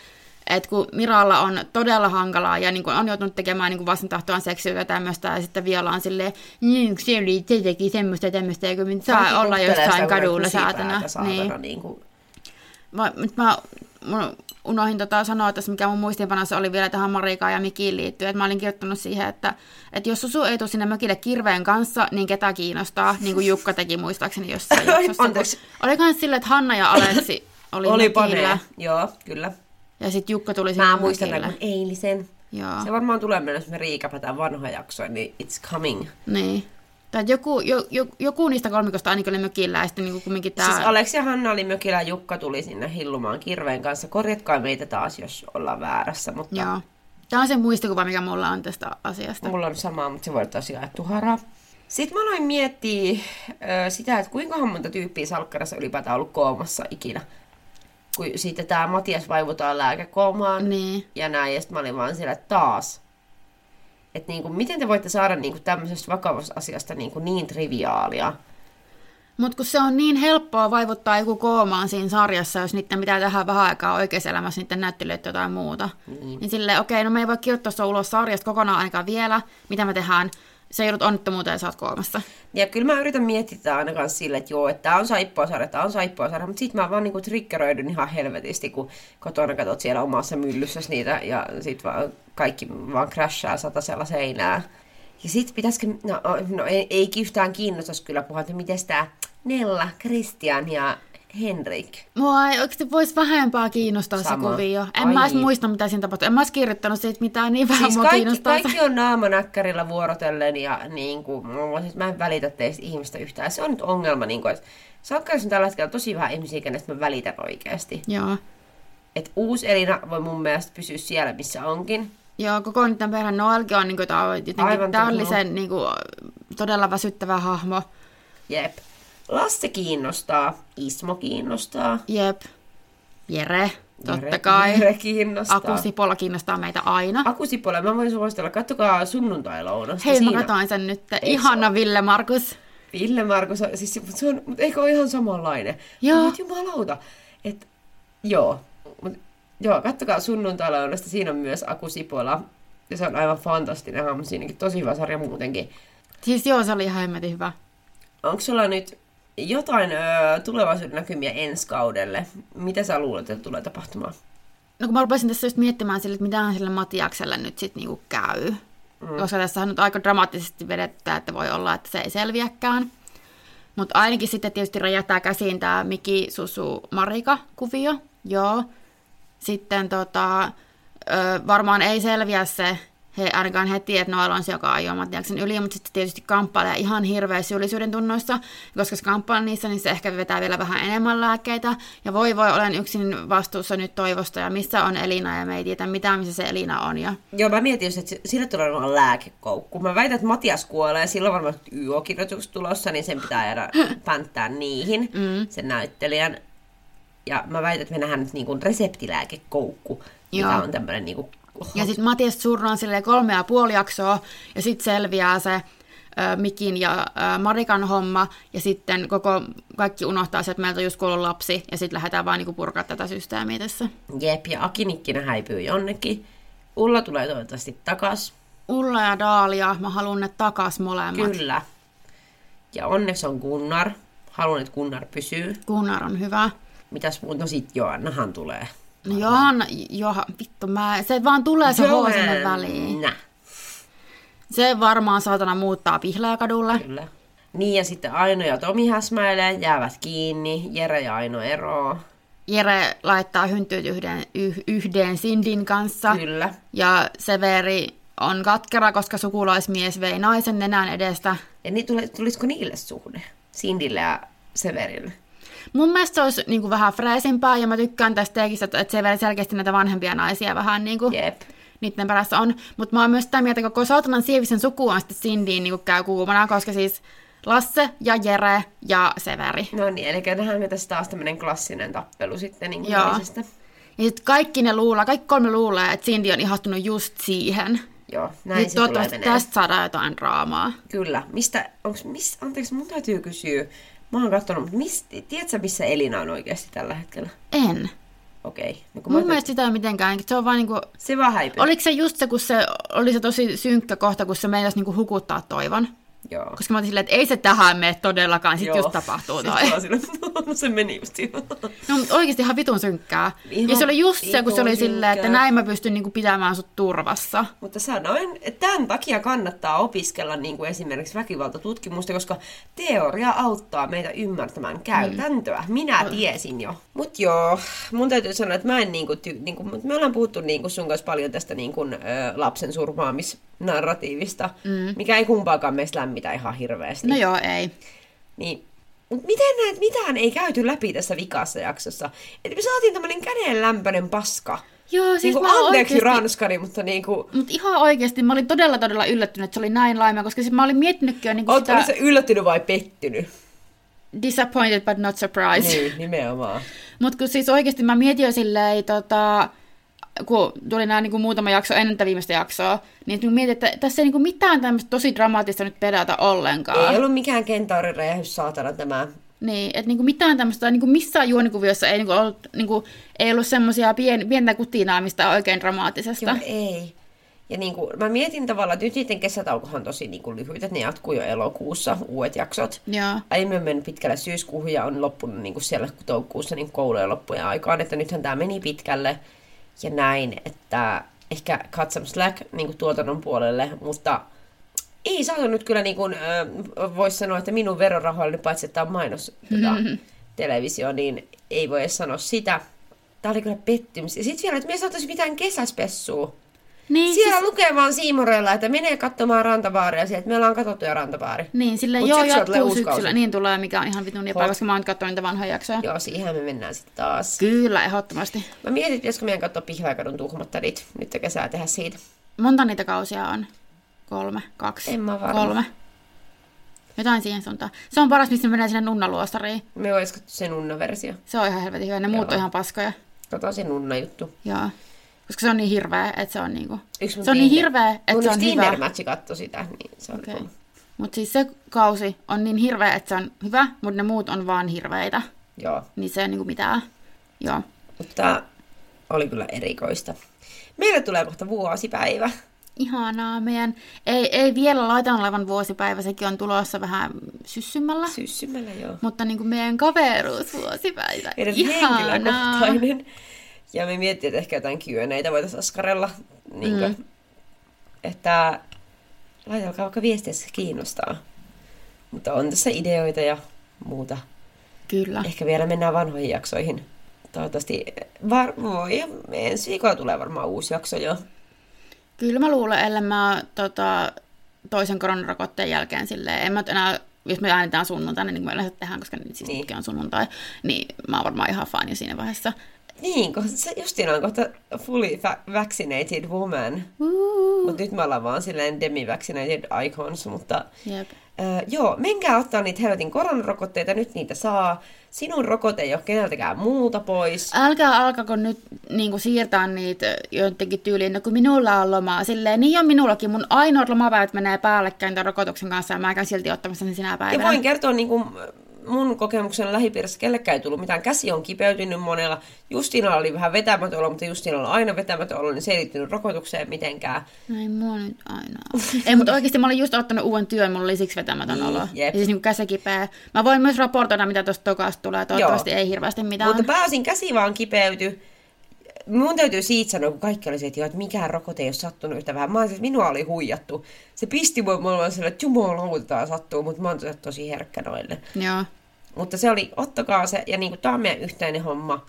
Speaker 2: että kun Miralla on todella hankalaa ja niin kuin on joutunut tekemään niin vastentahtoan seksiä tämmöistä, ja sitten Viola on silleen, niin se oli tietenkin semmoista ja tämmöistä, ja kun saa olla jossain kadulla saatana.
Speaker 1: Niin. Niin kuin...
Speaker 2: Mä, mä, mä unohdin tota sanoa tässä, mikä mun muistiinpanossa oli vielä tähän Marikaan ja Mikiin liittyen, että mä olin kirjoittanut siihen, että, että jos Susu ei tule sinne mökille kirveen kanssa, niin ketä kiinnostaa, niin kuin Jukka teki muistaakseni jossain jaksossa. Olikohan sille, että Hanna ja Aleksi oli, oli mökillä.
Speaker 1: Joo, kyllä.
Speaker 2: Ja sitten Jukka tuli sinne
Speaker 1: Mä muistan tämän eilisen.
Speaker 2: Joo.
Speaker 1: Se varmaan tulee meille, jos me riikäpätään vanha jakso, niin it's coming.
Speaker 2: Niin. Tai joku, jo, jo, joku niistä kolmikosta ainakin oli mökillä, ja sitten niin kumminkin tämä...
Speaker 1: Siis Aleksi ja Hanna oli mökillä, ja Jukka tuli sinne hillumaan kirveen kanssa. Korjatkaa meitä taas, jos ollaan väärässä, mutta...
Speaker 2: Joo. Tämä on se muistikuva, mikä mulla on tästä asiasta.
Speaker 1: Mulla on sama, mutta se voi tosiaan jaettu haraa. Sitten mä aloin miettiä sitä, että kuinka monta tyyppiä salkkarassa ylipäätään ollut koomassa ikinä. Kun sitten tämä Matias vaivutaan lääkekoomaan
Speaker 2: niin.
Speaker 1: ja näin, ja sitten mä olin vaan siellä taas että niin kuin, miten te voitte saada niin kuin tämmöisestä vakavasta asiasta niin, kuin niin triviaalia?
Speaker 2: Mutta kun se on niin helppoa vaivuttaa joku koomaan siinä sarjassa, jos niiden pitää tehdä vähän aikaa oikeassa elämässä niiden näyttelyitä jotain muuta. Niin, niin silleen, okei, okay, no me ei voi kirjoittaa ulos sarjasta kokonaan ainakaan vielä, mitä me tehdään se joudut onnettomuuteen ja sä oot koomassa.
Speaker 1: Ja kyllä mä yritän miettiä tätä aina kanssa että joo, että tää on saippuasarja, tää on saippuasarja, mutta sit mä vaan niinku triggeröidyn ihan helvetisti, kun kotona katsot siellä omassa myllyssä niitä ja sit vaan kaikki vaan crashaa satasella seinää. Ja sit pitäisikö, no, no ei, ei yhtään kiinnostaisi kyllä puhua, että miten tää Nella, Christian ja Henrik.
Speaker 2: Mua ei oikeasti voisi vähempää kiinnostaa Sama. se kuvio. En Ai. mä edes muista, mitä siinä tapahtui. En mä edes kirjoittanut siitä mitään, niin vähän siis mua
Speaker 1: kaikki,
Speaker 2: kiinnostaa
Speaker 1: kaikki on naamanäkkärillä vuorotellen ja niin kuin, mä en välitä teistä ihmistä yhtään. Se on nyt ongelma, niin kuin, että Sakkarissa on tällä hetkellä tosi vähän ihmisiä, kenestä mä välitän oikeasti.
Speaker 2: Joo.
Speaker 1: Et uusi Elina voi mun mielestä pysyä siellä, missä onkin.
Speaker 2: Joo, koko nyt tämän perheen Noelkin on niin kuin, jotenkin Aivan täydellisen niin kuin, todella väsyttävä hahmo.
Speaker 1: Jep. Lasse kiinnostaa, Ismo kiinnostaa.
Speaker 2: Jep. Jere, totta Jere, kai.
Speaker 1: Jere kiinnostaa.
Speaker 2: Akusipola kiinnostaa meitä aina.
Speaker 1: Akusipola, mä voin suositella, kattokaa sunnuntai-lounas.
Speaker 2: Hei, Siinä... mä katsoin sen nyt. Eikö Ihana Ville Markus.
Speaker 1: Ville Markus, siis se on, mutta eikö ole ihan samanlainen?
Speaker 2: Joo.
Speaker 1: Mutta jumalauta. Et, joo, mut, joo, kattokaa sunnuntai-lounasta. Siinä on myös Akusipola. Ja se on aivan fantastinen hahmo. Siinäkin tosi hyvä sarja muutenkin.
Speaker 2: Siis joo, se oli ihan hyvä.
Speaker 1: Onko sulla nyt jotain ö, tulevaisuuden näkymiä ensi kaudelle. Mitä sä luulet, että tulee tapahtumaan?
Speaker 2: No kun mä rupesin tässä just miettimään sille, että mitä sille Matiakselle nyt sitten niinku käy. Mm. Koska tässä on nyt aika dramaattisesti vedettä, että voi olla, että se ei selviäkään. Mutta ainakin sitten tietysti räjähtää käsiin tämä Miki Susu Marika-kuvio. Joo. Sitten tota, ö, varmaan ei selviä se he ainakaan heti, että Noel on se, joka ajoo Mattiaksen yli, mutta sitten tietysti kamppailee ihan hirveä syyllisyyden tunnoissa, koska se kamppailee niissä, niin se ehkä vetää vielä vähän enemmän lääkkeitä. Ja voi voi, olen yksin vastuussa nyt toivosta, ja missä on Elina, ja me ei tiedä mitään, missä se Elina on. Ja...
Speaker 1: Joo, mä mietin, että sille tulee olla lääkekoukku. Mä väitän, että Matias kuolee, silloin varmaan YO-kirjoitukset tulossa, niin sen pitää jäädä pänttää niihin, mm. sen näyttelijän. Ja mä väitän, että me nähdään nyt niin kuin reseptilääkekoukku, mikä Joo. on tämmöinen niin kuin
Speaker 2: ja sitten Matias Surran silleen kolme ja puoli jaksoa, ja sitten selviää se ö, Mikin ja ö, Marikan homma, ja sitten koko, kaikki unohtaa se, että meiltä on just kuollut lapsi, ja sitten lähdetään vaan niinku purkaa tätä systeemiä tässä.
Speaker 1: Jep, ja Akinikkinä häipyy jonnekin. Ulla tulee toivottavasti takas.
Speaker 2: Ulla ja Daalia, mä haluan ne takas molemmat.
Speaker 1: Kyllä. Ja onneksi on Gunnar. Haluan, että Gunnar pysyy.
Speaker 2: Gunnar on hyvä.
Speaker 1: Mitäs muuta? No sit Joannahan tulee.
Speaker 2: No Johanna, Joha, vittu mä, se vaan tulee se H sinne väliin. Se varmaan saatana muuttaa kadulle.
Speaker 1: Kyllä. Niin ja sitten Aino ja Tomi häsmäilee, jäävät kiinni, Jere ja Aino eroo.
Speaker 2: Jere laittaa hynttyyt yhden, yh, yhden Sindin kanssa.
Speaker 1: Kyllä.
Speaker 2: Ja Severi on katkera, koska sukulaismies vei naisen nenän edestä.
Speaker 1: Ja niin, tulisiko niille suhde? Sindille ja Severille?
Speaker 2: Mun mielestä se olisi niin kuin vähän freesimpää, ja mä tykkään tästä tekistä, että se selkeästi näitä vanhempia naisia vähän niin kuin,
Speaker 1: Jep.
Speaker 2: niiden perässä on. Mutta mä oon myös sitä mieltä, että koko saatanan sievisen suku on sitten Sindyin niin käy kuumana, koska siis Lasse ja Jere ja Severi.
Speaker 1: No niin, eli tähän me tässä taas tämmöinen klassinen tappelu sitten niin
Speaker 2: Joo. Ja sitten kaikki ne luulee, kaikki kolme luulee, että Cindy on ihastunut just siihen.
Speaker 1: Joo, näin
Speaker 2: Nyt
Speaker 1: se tulee
Speaker 2: toivottavasti
Speaker 1: menee.
Speaker 2: tästä saadaan jotain draamaa.
Speaker 1: Kyllä. Mistä, onks, miss, anteeksi, mun täytyy kysyä. Mä oon katsonut, mutta mist, tiedätkö missä Elina on oikeasti tällä hetkellä?
Speaker 2: En.
Speaker 1: Okei. No, kun
Speaker 2: Mun
Speaker 1: mä
Speaker 2: mielestä sitä ei mitenkään. Se on vaan niinku...
Speaker 1: Se vaan häipyy.
Speaker 2: Oliko se just se, kun se oli se tosi synkkä kohta, kun se meinasi niinku hukuttaa toivon?
Speaker 1: Joo.
Speaker 2: Koska mä olin silleen, että ei se tähän mene todellakaan, sit just tapahtuu toi.
Speaker 1: Sitten silleen, no se meni just.
Speaker 2: No, mutta oikeasti ihan vitun synkkää.
Speaker 1: Ihan
Speaker 2: ja se oli just se, kun se oli silleen, että näin mä pystyn niinku pitämään sut turvassa.
Speaker 1: Mutta sanoin, että tämän takia kannattaa opiskella niin kuin esimerkiksi väkivaltatutkimusta, koska teoria auttaa meitä ymmärtämään käytäntöä. Minä tiesin jo. Mutta joo, mun täytyy sanoa, että mä en niin kuin, ty- niin kuin, mut me ollaan puhuttu niin kuin sun kanssa paljon tästä niin kuin, ö, lapsen surmaamisnarratiivista, mm. mikä ei kumpaakaan meistä lämmitä ihan hirveästi.
Speaker 2: No joo, ei.
Speaker 1: Niin, mutta miten näet, mitään ei käyty läpi tässä vikassa jaksossa? Että me saatiin tämmönen kädenlämpöinen paska.
Speaker 2: Joo, siis
Speaker 1: niin
Speaker 2: mä
Speaker 1: kuin, anteeksi
Speaker 2: oikeesti-
Speaker 1: ranskani, mutta niin kuin,
Speaker 2: Mutta ihan oikeasti mä olin todella todella yllättynyt, että se oli näin laimea, koska siis mä olin miettinytkin jo niinku
Speaker 1: Oot,
Speaker 2: sitä
Speaker 1: se yllättynyt vai pettynyt?
Speaker 2: disappointed but not surprised.
Speaker 1: Niin, nimenomaan.
Speaker 2: Mutta kun siis oikeasti mä mietin jo silleen, tota, kun tuli nämä niinku muutama jakso ennen tätä viimeistä jaksoa, niin mä mietin, että tässä ei niinku mitään tämmöistä tosi dramaattista nyt pedata ollenkaan.
Speaker 1: Ei ollut mikään kentaurin räjähys, saatana tämä.
Speaker 2: Niin, että niinku mitään tämmöistä, niinku missään juonikuviossa ei, niinku ollut, niinku, ei ollut semmoisia pien, pientä kutinaa mistä oikein dramaattisesta.
Speaker 1: Joo, ei. Ja niin kuin, mä mietin tavallaan, että nyt niiden kesätaukohan on tosi niin kuin lyhyt, että ne jatkuu jo elokuussa, uudet jaksot.
Speaker 2: Joo.
Speaker 1: Aiemmin on mennyt pitkälle syyskuuhun ja on loppunut niin kuin siellä toukokuussa niin koulujen loppujen aikaan, että nythän tämä meni pitkälle ja näin, että ehkä cut some slack niin kuin tuotannon puolelle, mutta ei saatu nyt kyllä, niin kuin, äh, voisi sanoa, että minun verorahoillani, paitsi että tämä on mainos tota, televisio, niin ei voi edes sanoa sitä. Tämä oli kyllä pettymys. Ja sitten vielä, että me ei saataisi mitään kesäspessua.
Speaker 2: Niin,
Speaker 1: Siellä
Speaker 2: siis,
Speaker 1: lukee vaan Siimorella, että menee katsomaan rantavaaria sieltä, että me ollaan katsottu jo rantabaari.
Speaker 2: niin sille
Speaker 1: Mut
Speaker 2: joo jatkuu syksyllä. Niin tulee, mikä on ihan vitun
Speaker 1: Hot.
Speaker 2: koska mä oon katsonut niitä vanhoja jaksoja.
Speaker 1: Joo, siihen me mennään sitten taas.
Speaker 2: Kyllä, ehdottomasti.
Speaker 1: Mä mietin, pitäisikö meidän katsoa Pihlajakadun tuhmattarit nyt kesää tehdä siitä.
Speaker 2: Monta niitä kausia on? Kolme, kaksi,
Speaker 1: En mä varma.
Speaker 2: kolme. Jotain siihen suuntaan. Se on paras, missä menee sinne nunnaluostariin.
Speaker 1: Me katsoa se nunna-versio.
Speaker 2: Se on ihan helvetin hyvä. Ne muut on ihan paskoja.
Speaker 1: Kato se nunna-juttu.
Speaker 2: Joo. Koska se on niin hirveä, että se on niinku... Se on niin hirveä, että
Speaker 1: mun
Speaker 2: se on hyvä.
Speaker 1: Tinder-matchi katsoi sitä, niin se
Speaker 2: Okei.
Speaker 1: okay.
Speaker 2: Mutta siis se kausi on niin hirveä, että se on hyvä, mutta ne muut on vaan hirveitä.
Speaker 1: Joo,
Speaker 2: Niin se ei niinku mitään. Joo.
Speaker 1: mutta oli kyllä erikoista. Meille tulee kohta vuosipäivä.
Speaker 2: Ihanaa. Meidän ei, ei vielä laitan olevan vuosipäivä, sekin on tulossa vähän syssymällä.
Speaker 1: Syssymällä joo.
Speaker 2: Mutta niin kuin meidän kaveruusvuosipäivä.
Speaker 1: Meidän
Speaker 2: Ihanaa.
Speaker 1: henkilökohtainen. Ja me miettii, että ehkä jotain Q&Aitä voitaisiin askarella. Niin mm. Että laitelkaa vaikka viestiä, se kiinnostaa. Mutta on tässä ideoita ja muuta.
Speaker 2: Kyllä.
Speaker 1: Ehkä vielä mennään vanhoihin jaksoihin. Toivottavasti var- voi, ensi viikolla tulee varmaan uusi jakso jo.
Speaker 2: Kyllä mä luulen, ellei mä tota, toisen koronarokotteen jälkeen silleen, en mä enää, jos me äänitään sunnuntaina, niin kuin me yleensä tehdään, koska nyt siis
Speaker 1: Niin.
Speaker 2: niin. on sunnuntai, niin mä oon varmaan ihan fani siinä vaiheessa.
Speaker 1: Niin, kun se justiin on kohta fully fa- vaccinated woman.
Speaker 2: Uh,
Speaker 1: Mutta nyt me ollaan vaan silleen demi-vaccinated icons, mutta
Speaker 2: jep.
Speaker 1: Öö, joo, menkää ottaa niitä helvetin koronarokotteita, nyt niitä saa. Sinun rokote ei ole keneltäkään muuta pois.
Speaker 2: Älkää alkako nyt niin kuin, siirtää niitä jotenkin tyyliin, no kun minulla on lomaa. Silleen, niin on minullakin. Mun ainoat lomapäivät menee päällekkäin tämän rokotuksen kanssa ja mä käyn silti ottamassa sen sinä
Speaker 1: Ja
Speaker 2: päivänä.
Speaker 1: voin kertoa niin kuin mun kokemuksen lähipiirissä, kellekään ei tullut mitään. Käsi on kipeytynyt monella. Justinalla oli vähän vetämätön olo, mutta Justinalla on aina vetämätön olo, niin se ei liittynyt rokotukseen mitenkään.
Speaker 2: Ei mua nyt aina. Ei, mutta oikeasti mä olin just ottanut uuden työn, mulla oli siksi vetämätön
Speaker 1: Niin,
Speaker 2: olo.
Speaker 1: jep.
Speaker 2: Ja siis niin käsi kipeä. Mä voin myös raportoida, mitä tuosta tokasta tulee. Toivottavasti ei hirveästi mitään.
Speaker 1: Mutta pääosin käsi vaan kipeytyi. Mun täytyy siitä sanoa, kun kaikki oli se, että, joo, että mikään rokote ei ole sattunut yhtä vähän. Mä että minua oli huijattu. Se pisti mua, mä olin sellainen, että jumalauta tää sattuu, mutta mä oon tosi herkkä noille.
Speaker 2: Joo.
Speaker 1: Mutta se oli, ottakaa se, ja niin kuin, tämä on meidän yhteinen homma.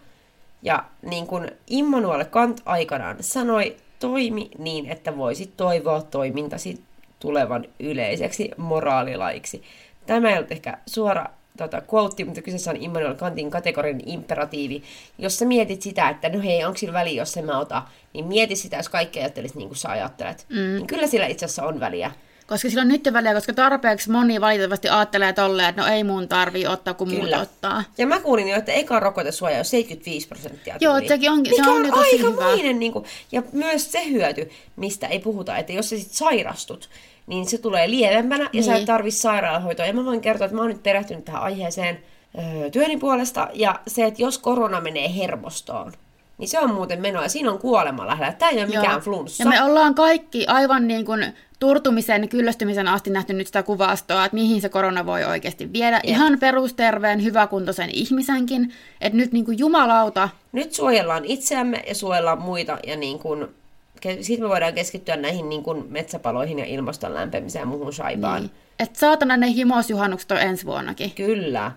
Speaker 1: Ja niin kuin Immanuel Kant aikanaan sanoi, toimi niin, että voisit toivoa toimintasi tulevan yleiseksi moraalilaiksi. Tämä ei ollut ehkä suora tota, quote, mutta kyseessä on Immanuel Kantin kategorinen imperatiivi. Jos sä mietit sitä, että no hei, onko sillä väliä, jos en mä ota, niin mieti sitä, jos kaikki ajattelisi niin kuin sä ajattelet. Mm. Niin kyllä sillä itse asiassa on väliä.
Speaker 2: Koska sillä on nyt väliä, koska tarpeeksi moni valitettavasti ajattelee tolleen, että no ei mun tarvii ottaa, kun muut ottaa.
Speaker 1: Ja mä kuulin jo, että eka rokotesuoja on 75 prosenttia.
Speaker 2: Joo, sekin onkin,
Speaker 1: Mikä
Speaker 2: se on,
Speaker 1: on
Speaker 2: tosi
Speaker 1: aika
Speaker 2: hyvä.
Speaker 1: niin kuin, ja myös se hyöty, mistä ei puhuta, että jos sä sit sairastut, niin se tulee lievempänä ja niin. sä et
Speaker 2: Niin.
Speaker 1: tarvi sairaalahoitoa. Ja mä voin kertoa, että mä oon nyt perehtynyt tähän aiheeseen öö, työni puolesta, ja se, että jos korona menee hermostoon, niin se on muuten menoa, siinä on kuolema lähellä. Tämä ei ole
Speaker 2: Joo.
Speaker 1: mikään flunssa.
Speaker 2: Ja me ollaan kaikki aivan niin kuin turtumisen, kyllästymisen asti nähty nyt sitä kuvastoa, että mihin se korona voi oikeasti viedä.
Speaker 1: Jep.
Speaker 2: Ihan perusterveen, hyväkuntoisen ihmisenkin. Että nyt niin kuin jumalauta,
Speaker 1: Nyt suojellaan itseämme ja suojellaan muita, ja niin kun, sitten me voidaan keskittyä näihin niin kun metsäpaloihin ja ilmaston lämpemiseen ja muuhun shaibaan.
Speaker 2: niin. että saatana ne himosjuhannukset on ensi vuonnakin.
Speaker 1: Kyllä.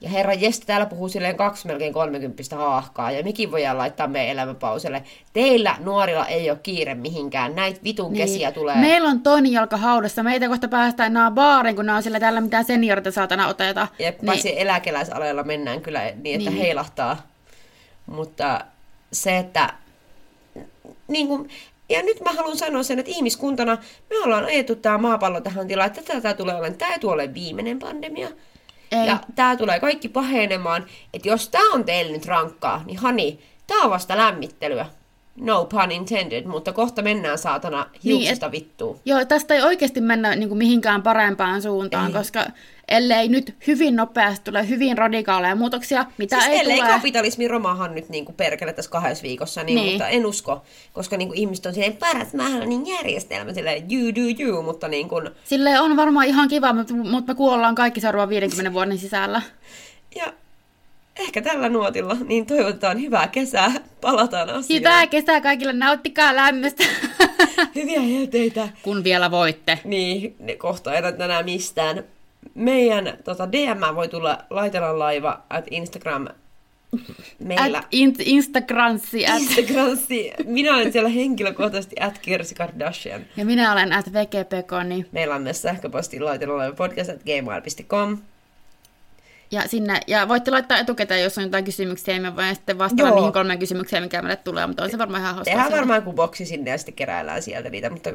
Speaker 1: Ja herra Jeste täällä puhuu silleen kaksi melkein kolmekymppistä haahkaa, ja mikin voidaan laittaa meidän elämäpauselle. Teillä nuorilla ei ole kiire mihinkään, näitä vitun kesiä tulee.
Speaker 2: Niin. Meillä on toinen jalka haudassa. Meitä kohta päästään enää baariin, kun ne on sillä täällä mitään seniorita saatana oteta.
Speaker 1: Ja paitsi niin. eläkeläisaleilla mennään kyllä niin, että
Speaker 2: Niin.
Speaker 1: heilahtaa. Mutta se, että... Niin kuin, ja nyt mä haluan sanoa sen, että ihmiskuntana me ollaan ajettu tämä maapallo tähän tilaan, että tätä tulee olemaan, tämä ei tule olemaan viimeinen pandemia.
Speaker 2: Ei.
Speaker 1: Ja tämä tulee kaikki pahenemaan, että jos tämä on teille nyt rankkaa, niin hani, tämä on vasta lämmittelyä. No pun intended, mutta kohta mennään saatana hiuksista niin, vittuun.
Speaker 2: Joo, tästä ei oikeasti mennä niin kuin mihinkään parempaan suuntaan,
Speaker 1: Ei.
Speaker 2: koska ellei nyt hyvin nopeasti tule hyvin radikaaleja muutoksia, mitä
Speaker 1: Siis
Speaker 2: ei
Speaker 1: ellei
Speaker 2: tule.
Speaker 1: kapitalismi romahan nyt niin kuin perkele tässä kahdessa viikossa, niin,
Speaker 2: Niin.
Speaker 1: mutta en usko, koska niin kuin ihmiset on silleen paras mahdollinen järjestelmä, silleen you do you, mutta niin kuin,
Speaker 2: Sille on varmaan ihan kiva, mutta, mutta me kuollaan kaikki seuraavan 50 vuoden sisällä.
Speaker 1: ja ehkä tällä nuotilla, niin toivotetaan hyvää kesää, palataan asiaan.
Speaker 2: Hyvää kesää kaikille, nauttikaa lämmöstä,
Speaker 1: Hyviä helteitä.
Speaker 2: kun vielä voitte.
Speaker 1: Niin, ne kohta erät enää mistään. Meidän tota, DM voi tulla laitellaan laiva at Instagram meillä.
Speaker 2: At in, Instagramsi, at,
Speaker 1: Instagramsi. Minä olen siellä henkilökohtaisesti at Kirsi Kardashian.
Speaker 2: ja minä olen at VGPK,
Speaker 1: Meillä on myös sähköposti laitellaan podcast at gmail.com.
Speaker 2: ja, sinne, ja voitte laittaa etukäteen, jos on jotain kysymyksiä, niin me voin sitten vastata
Speaker 1: Joo.
Speaker 2: niihin kolmeen kysymykseen, mikä meille tulee, mutta on se varmaan ihan hauskaa.
Speaker 1: Tehdään varmaan joku boksi sinne ja sitten keräillään sieltä niitä, mutta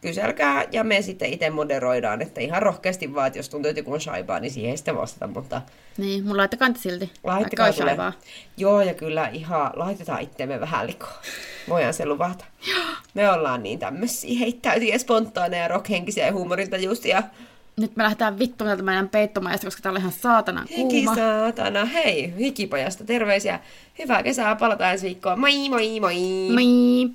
Speaker 1: kyselkää ja me sitten itse moderoidaan, että ihan rohkeasti vaan, että jos tuntuu, että joku on shaibaa, niin siihen sitten vastata, mutta
Speaker 2: Niin, mun laittakaa niitä silti.
Speaker 1: laittakaa
Speaker 2: shaivaa.
Speaker 1: Joo, ja kyllä ihan laitetaan itteemme vähän likoon. Voidaan se luvata. Me ollaan niin tämmöisiä heittäytyjä, spontaaneja, rockhenkisiä ja huumorintajuisia.
Speaker 2: Nyt me lähdetään vittuun täältä meidän peittomajasta, koska täällä on ihan saatanan kuuma.
Speaker 1: Hikisaatana, hei, hikipajasta terveisiä. Hyvää kesää, palataan ensi viikkoon. Moi moi moi!
Speaker 2: Moi!